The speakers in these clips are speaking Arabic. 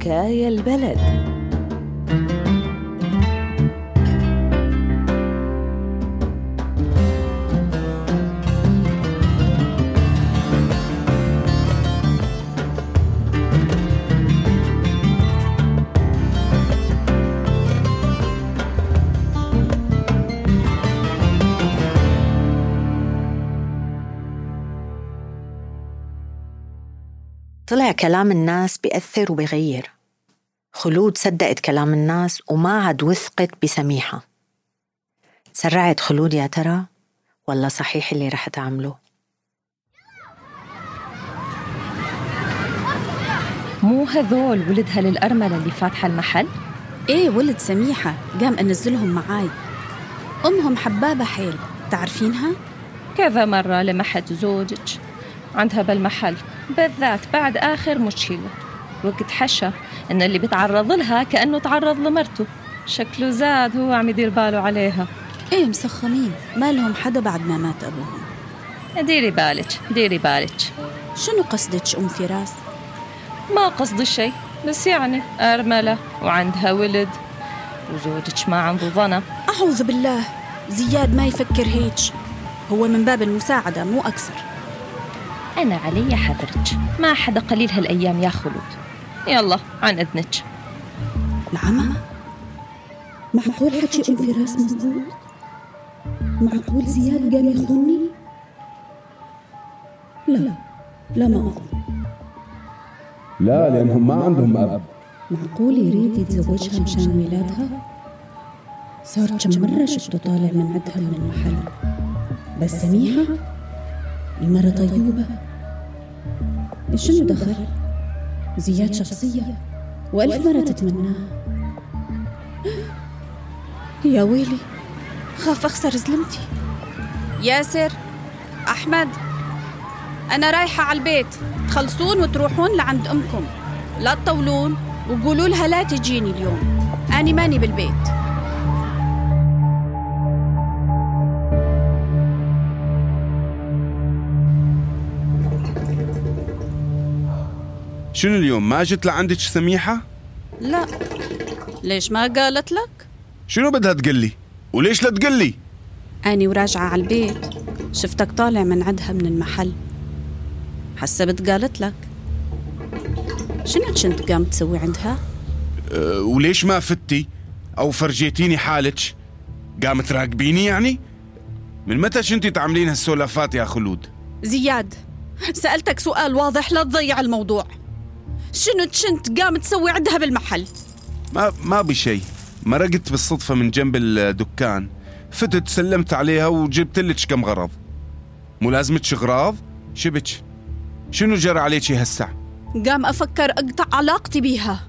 حكاية البلد. طلع كلام الناس بيأثر وبيغير. خلود صدقت كلام الناس وما عاد وثقت بسميحة. تسرعت خلود يا ترى؟ ولا صحيح اللي رح تعمله. مو هذول ولدها للأرملة اللي فاتحة المحل؟ إيه ولد سميحة قام أنزلهم معاي. أمهم حبابة حيل تعرفينها؟ كذا مرة لمحت زوجك. عندها بالمحل. بالذات بعد آخر مشكلة. وقت حشى إن اللي بيتعرض لها كأنه تعرض لمرته. شكله زاد هو عم يدير باله عليها. إيه مسخمين ما لهم حدا بعد ما مات أبوهم ديري بالك ديري بالك. شنو قصدك أم فراس؟ ما قصدي شيء بس يعني أرملة وعندها ولد. وزوجك ما عنده ظنا أعوذ بالله. زياد ما يفكر هيك. هو من باب المساعدة مو أكثر. أنا علي حذرك. ما حدا قليل هالأيام يا خلود. يلا عن إذنك. العمى؟ معقول حكي أم فراس مزبوط؟ معقول زياد قام يخوني؟ لا لا ما أظن لا لأنهم ما عندهم أب. معقول يريد يتزوجها مشان ولادها؟ صار كم مرة شفته طالع من عندها من المحل. بس سميحة؟ المرة طيوبة شنو دخل؟ زياد شخصية. وألف مرة تتمناها يا ويلي خاف أخسر زلمتي. ياسر أحمد أنا رايحة على البيت. تخلصون وتروحون لعند أمكم. لا تطولون وقولوا لها لا تجيني اليوم. أنا ماني بالبيت. شنو اليوم ما جت لعندك سميحة؟ لا ليش ما قالت لك؟ شنو بدها تقلي؟ وليش لا تقلي؟ أني وراجعة على البيت شفتك طالع من عندها من المحل حسبت قالت لك شنو كنت قام تسوي عندها؟ أه وليش ما فتي؟ أو فرجيتيني حالك؟ قام تراقبيني يعني؟ من متى شنتي تعملين هالسولافات يا خلود؟ زياد سألتك سؤال واضح لا تضيع الموضوع شنو كنت قام تسوي عندها بالمحل؟ ما ما بشي مرقت بالصدفة من جنب الدكان. فتت سلمت عليها وجبت لك كم غرض. مو لازمتش اغراض شبك شنو جرى عليك هسع قام أفكر أقطع علاقتي بيها.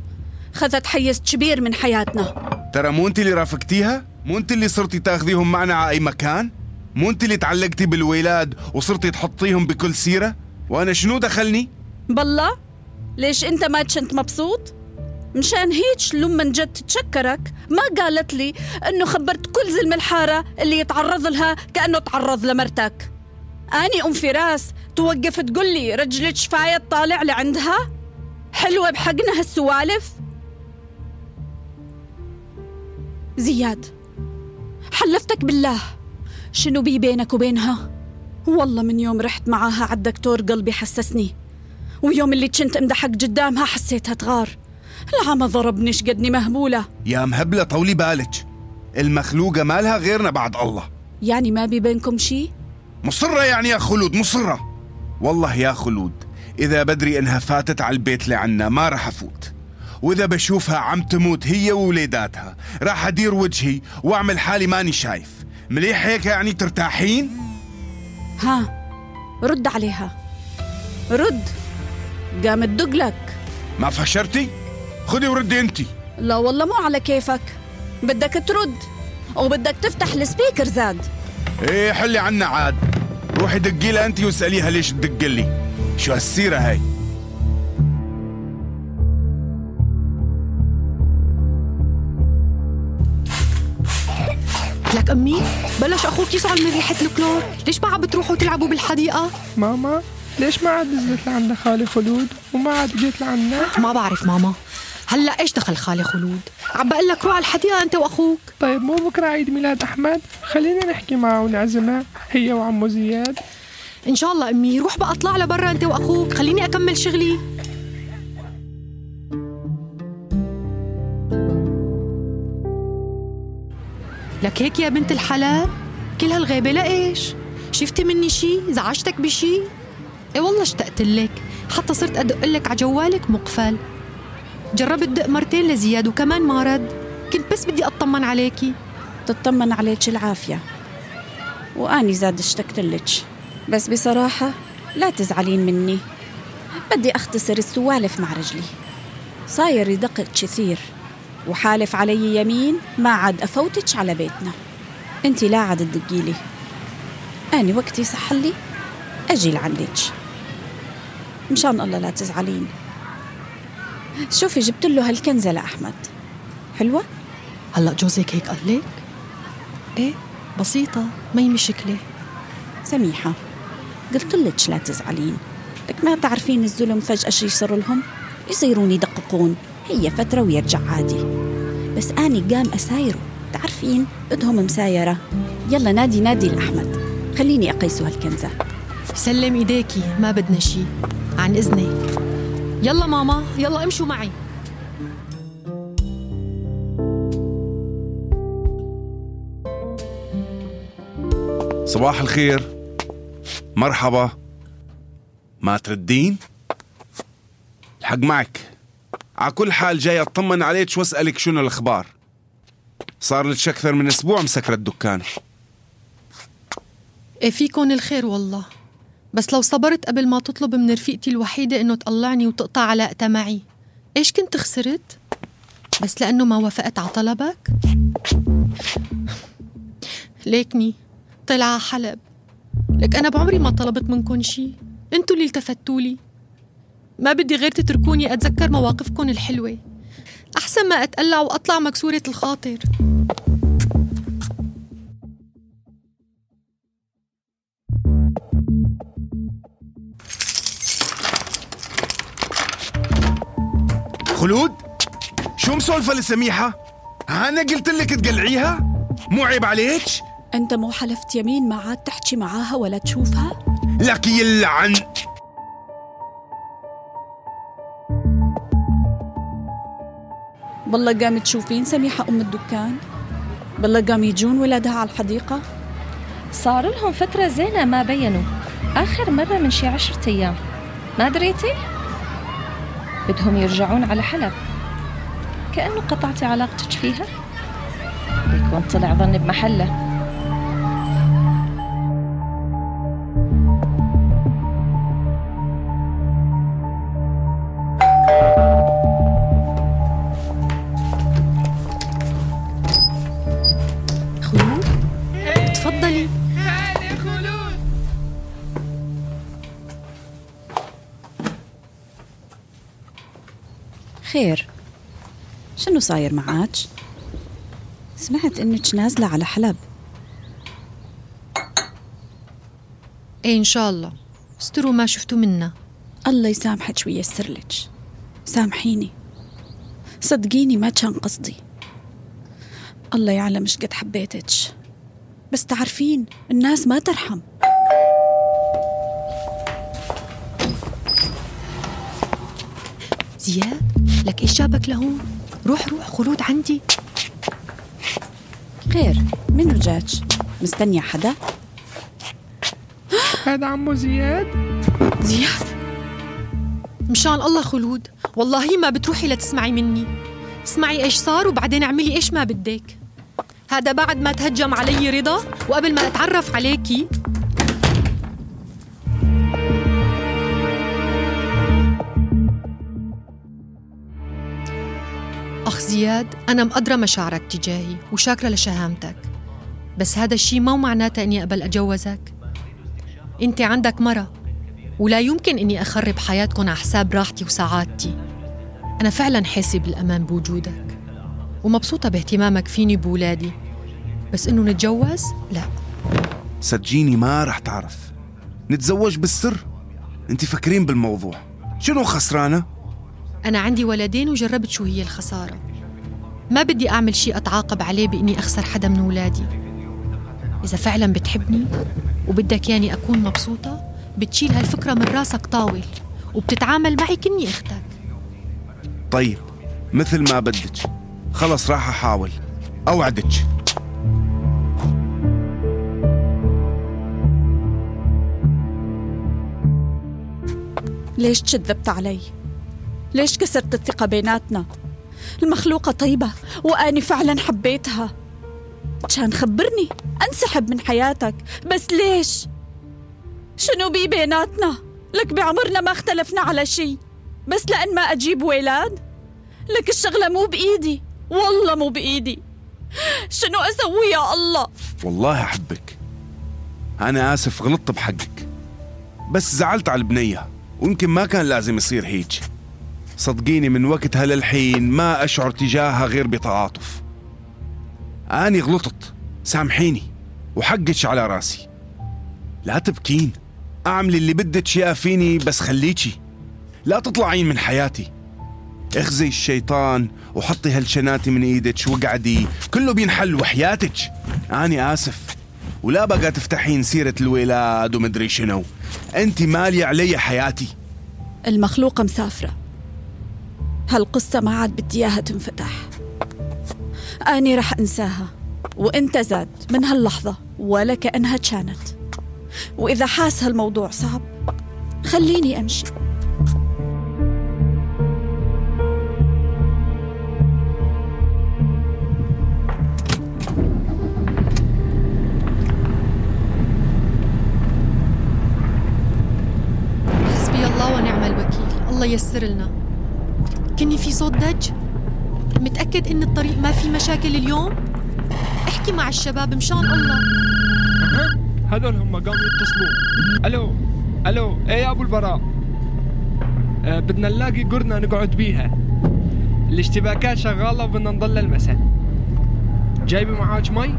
خذت حيز كبير من حياتنا. ترى مو أنت اللي رافقتيها؟ مو أنت اللي صرتي تاخذيهم معنا على أي مكان؟ مو أنت اللي تعلقتي بالولاد وصرتي تحطيهم بكل سيرة؟ وأنا شنو دخلني؟ بالله؟ ليش انت ما كنت مبسوط؟ مشان هيك لما جت تشكرك ما قالت لي إنه خبرت كل زلم الحارة اللي يتعرض لها كأنه تعرض لمرتك. أني أم فراس توقف تقول لي رجلك شفاية طالع لعندها حلوة بحقنا هالسوالف زياد حلفتك بالله. شنو بي بينك وبينها؟ والله من يوم رحت معاها على الدكتور قلبي حسسني. ويوم اللي كنت امدحك قدامها حسيتها تغار. العمى ضربني شقدني مهبولة؟ يا مهبلة طولي بالك. المخلوقة مالها غيرنا بعد الله. يعني ما بي بينكم شي؟ مصرة يعني يا خلود مصرة. والله يا خلود إذا بدري إنها فاتت على البيت لعنا ما راح أفوت. وإذا بشوفها عم تموت هي ووليداتها راح أدير وجهي وأعمل حالي ماني شايف. مليح هيك يعني ترتاحين؟ ها رد عليها. رد. قامت تدق لك. ما فشرتي؟ خذي وردي انتي لا والله مو على كيفك. بدك ترد وبدك تفتح السبيكر زاد. إيه حلي عنا عاد. روحي دقي لها انت واسأليها ليش تدق لي. شو هالسيرة هاي؟ لك أمي بلش أخوك يسعل من ريحة الكلور. ليش ما عم بتروحوا تلعبوا بالحديقة؟ ماما. ليش ما عاد نزلت لعنا خالي خلود وما عاد جيت لعنا ما بعرف ماما. هلأ إيش دخل خالي خلود؟ عم بقول لك روح على الحديقة أنت وأخوك. طيب مو بكرة عيد ميلاد أحمد؟ خلينا نحكي معه ونعزمه هي وعمو زياد. إن شاء الله أمي روح بقى اطلع لبرا أنت وأخوك. خليني أكمل شغلي. لك هيك يا بنت الحلال؟ كل هالغيبة لإيش؟ شفتي مني شي؟ زعجتك بشي؟ إيه والله اشتقت لك. حتى صرت أدق لك على جوالك مقفل. جربت دق مرتين لزياد وكمان ما رد. كنت بس بدي أطمن عليكي تطمن عليك العافية. وأني زاد اشتقت لك. بس بصراحة لا تزعلين مني. بدي أختصر السوالف مع رجلي. صاير يدقق كثير. وحالف علي يمين ما عاد أفوتك على بيتنا. انتي لا عاد تدقيلي. أني وقتي صحلي أجي لعندك. مشان الله لا تزعلين. شوفي جبت له هالكنزة لأحمد. حلوة؟ هلا جوزك هيك قال لك؟ إيه بسيطة ما هي مشكلة. سميحة قلت لك لا تزعلين. لك ما تعرفين الظلم فجأة شي يصير لهم؟ يصيرون يدققون. هي فترة ويرجع عادي. بس أني قام أسايره. تعرفين؟ بدهم مسايرة. يلا نادي نادي الأحمد خليني أقيسه هالكنزة. سلم إيديكي ما بدنا شي. عن إذنك. يلا ماما يلا امشوا معي. صباح الخير. مرحبا. ما تردين؟ الحق معك. على كل حال جاي أطمن عليك واسألك شنو الأخبار. صار لك أكثر من أسبوع مسكرة الدكان. إيه فيكن الخير والله. بس لو صبرت قبل ما تطلب من رفيقتي الوحيدة إنه تطلعني وتقطع علاقتها معي إيش كنت خسرت؟ بس لأنه ما وافقت على طلبك؟ ليكني طلع حلب. لك أنا بعمري ما طلبت منكن شي. أنتوا اللي التفتوا لي ما بدي غير تتركوني أتذكر مواقفكن الحلوة. أحسن ما أتقلع وأطلع مكسورة الخاطر. خلود شو مسولفة لسميحة؟ أنا قلت لك تقلعيها؟ مو عيب عليك؟ أنت مو حلفت يمين ما عاد تحكي معاها ولا تشوفها؟ لك يلعن بالله قام تشوفين سميحة أم الدكان؟ بالله قام يجون ولادها على الحديقة؟ صار لهم فترة زينة ما بينوا آخر مرة من شي عشرة أيام ما دريتي؟ بدهم يرجعون على حلب. كأنه قطعتي علاقتك فيها؟ يكون طلع ظني بمحله. خير. شنو صاير معاك؟ سمعت إنك نازلة على حلب. إيه إن شاء الله. استروا ما شفتوا منا. الله يسامحك وييسر لك. سامحيني. صدقيني ما كان قصدي. الله يعلم إيش قد حبيتك. بس تعرفين الناس ما ترحم. زياد لك إيش جابك لهون؟ روح روح خلود عندي. خير منو جاك مستنية حدا؟ هذا عمو زياد؟ زياد مشان الله خلود. والله ما بتروحي لتسمعي مني. اسمعي إيش صار وبعدين اعملي إيش ما بدك. هذا بعد ما تهجم علي رضا وقبل ما أتعرف عليكي أخ زياد أنا مقدرة مشاعرك تجاهي وشاكرة لشهامتك. بس هذا الشي ما معناته إني أقبل أجوزك أنت عندك مرة ولا يمكن إني أخرب حياتكم على حساب راحتي وسعادتي. أنا فعلا حاسة بالأمان بوجودك ومبسوطة باهتمامك فيني بولادي. بس إنه نتجوز؟ لا. صدقيني ما رح تعرف. نتزوج بالسر؟ أنت فكرين بالموضوع. شنو خسرانة؟ أنا عندي ولدين وجربت شو هي الخسارة. ما بدي أعمل شيء أتعاقب عليه بإني أخسر حدا من ولادي إذا فعلا بتحبني وبدك ياني أكون مبسوطة بتشيل هالفكرة من راسك طاول وبتتعامل معي كني أختك. طيب مثل ما بدك. خلص راح أحاول. أوعدك. ليش كذبت علي؟ ليش كسرت الثقة بيناتنا؟ المخلوقة طيبة وأني فعلا حبيتها كان خبرني أنسحب من حياتك بس ليش؟ شنو بي بيناتنا؟ لك بعمرنا ما اختلفنا على شي بس لأن ما أجيب ولاد؟ لك الشغلة مو بإيدي والله مو بإيدي شنو أسوي يا الله؟ والله أحبك أنا آسف غلطت بحقك بس زعلت على البنية ويمكن ما كان لازم يصير هيك صدقيني من وقتها للحين ما أشعر تجاهها غير بتعاطف. أني غلطت. سامحيني. وحقك على راسي. لا تبكين. أعمل اللي بدك يا فيني بس خليكي. لا تطلعين من حياتي. اخزي الشيطان وحطي هالشناتي من إيدك وقعدي كله بينحل وحياتك. اني آسف. ولا بقى تفتحين سيرة الولاد ومدري شنو. انت مالية علي حياتي. المخلوقة مسافرة. هالقصة ما عاد بدي إياها تنفتح. أني رح أنساها وأنت زاد من هاللحظة ولا كأنها كانت. وإذا حاس هالموضوع صعب خليني أمشي. حسبي الله ونعم الوكيل. الله يسر لنا. كني في صوت دج. متأكد إن الطريق ما في مشاكل اليوم؟ أحكي مع الشباب مشان الله. هذول هم قاموا يتصلون ألو ألو إيه يا أبو البراء؟ آه بدنا نلاقي قرنا نقعد بيها. الاشتباكات شغالة وبدنا نضل المساء جايبة معاك مي؟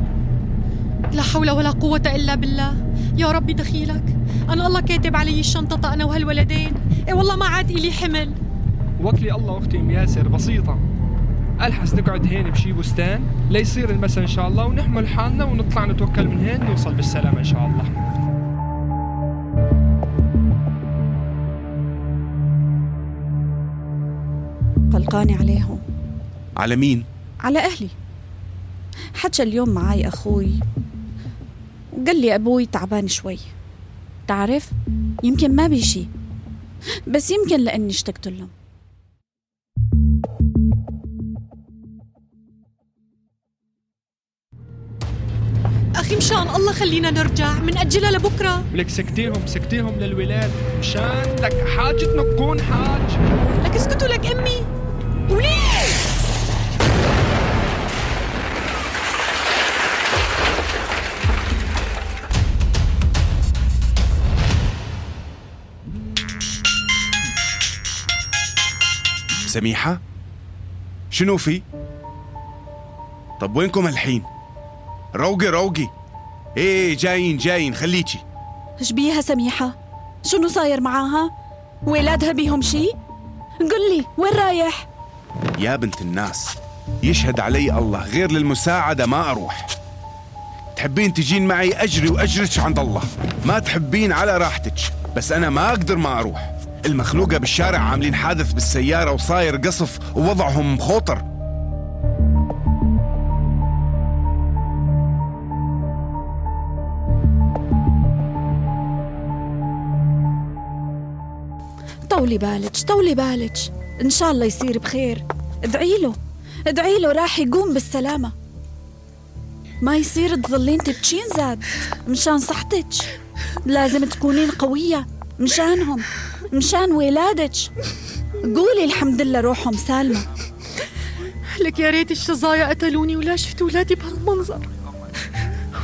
لا حول ولا قوة إلا بالله. يا ربي دخيلك. أنا الله كاتب علي الشنطة أنا وهالولدين. إيه والله ما عاد إلي حمل. وكلي الله أختي أم ياسر بسيطة. ألحس نقعد هين بشي بستان. ليصير المساء إن شاء الله ونحمل حالنا ونطلع نتوكل من هين نوصل بالسلامة إن شاء الله. قلقانة عليهم على مين؟ على أهلي. حكى اليوم معاي أخوي. وقال لي أبوي تعبان شوي. تعرف؟ يمكن ما بيشي بس يمكن لأني اشتقت لهم. مشان الله خلينا نرجع من أجلها لبكرة لك سكتيهم سكتيهم للولاد مشان لك حاجتنا تكون حاج لك اسكتوا لك أمي وليه سميحة؟ شنو في؟ طب وينكم الحين؟ روقي روقي إيه جايين جايين خليكي إيش بيها سميحة؟ شنو صاير معاها؟ ولادها بيهم شي؟ قل لي وين رايح؟ يا بنت الناس يشهد علي الله غير للمساعدة ما أروح تحبين تجين معي أجري وأجرش عند الله ما تحبين على راحتك بس أنا ما أقدر ما أروح المخلوقة بالشارع عاملين حادث بالسيارة وصاير قصف ووضعهم خطر طولي بالك طولي بالك. إن شاء الله يصير بخير. ادعي له ادعي له راح يقوم بالسلامة. ما يصير تظلين تبكين زاد. مشان صحتك. لازم تكونين قوية. مشانهم مشان ولادك. قولي الحمد لله روحهم سالمة. لك يا ريت الشظايا قتلوني ولا شفت ولادي بهالمنظر.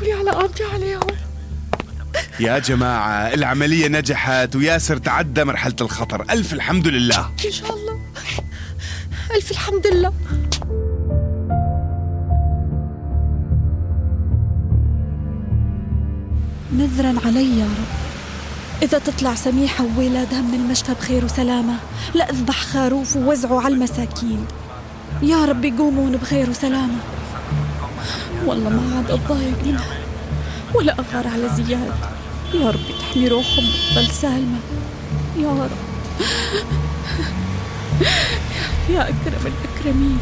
قولي على قابضي عليهم. يا جماعة العملية نجحت وياسر تعدى مرحلة الخطر. ألف الحمد لله. إن شاء الله. ألف الحمد لله. نذرا علي يا رب. إذا تطلع سميحة وولادها من المشفى بخير وسلامة لا أذبح خروف ووزعوا على المساكين. يا رب يقومون بخير وسلامة. والله ما عاد أتضايق منها ولا أغار على زياد. يا رب تحمي روحهم وتظل سالمة. يا رب. يا أكرم الأكرمين.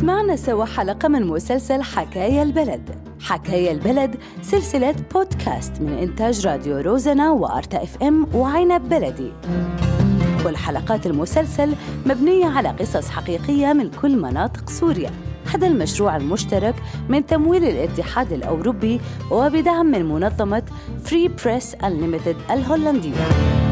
سمعنا سوا حلقة من مسلسل حكاية البلد. حكاية البلد سلسلة بودكاست من إنتاج راديو روزنا وأرتا إف إم وعنب بلدي. كل حلقات المسلسل مبنية على قصص حقيقية من كل مناطق سوريا. هذا المشروع المشترك من تمويل الاتحاد الأوروبي وبدعم من منظمة Free Press Unlimited الهولندية.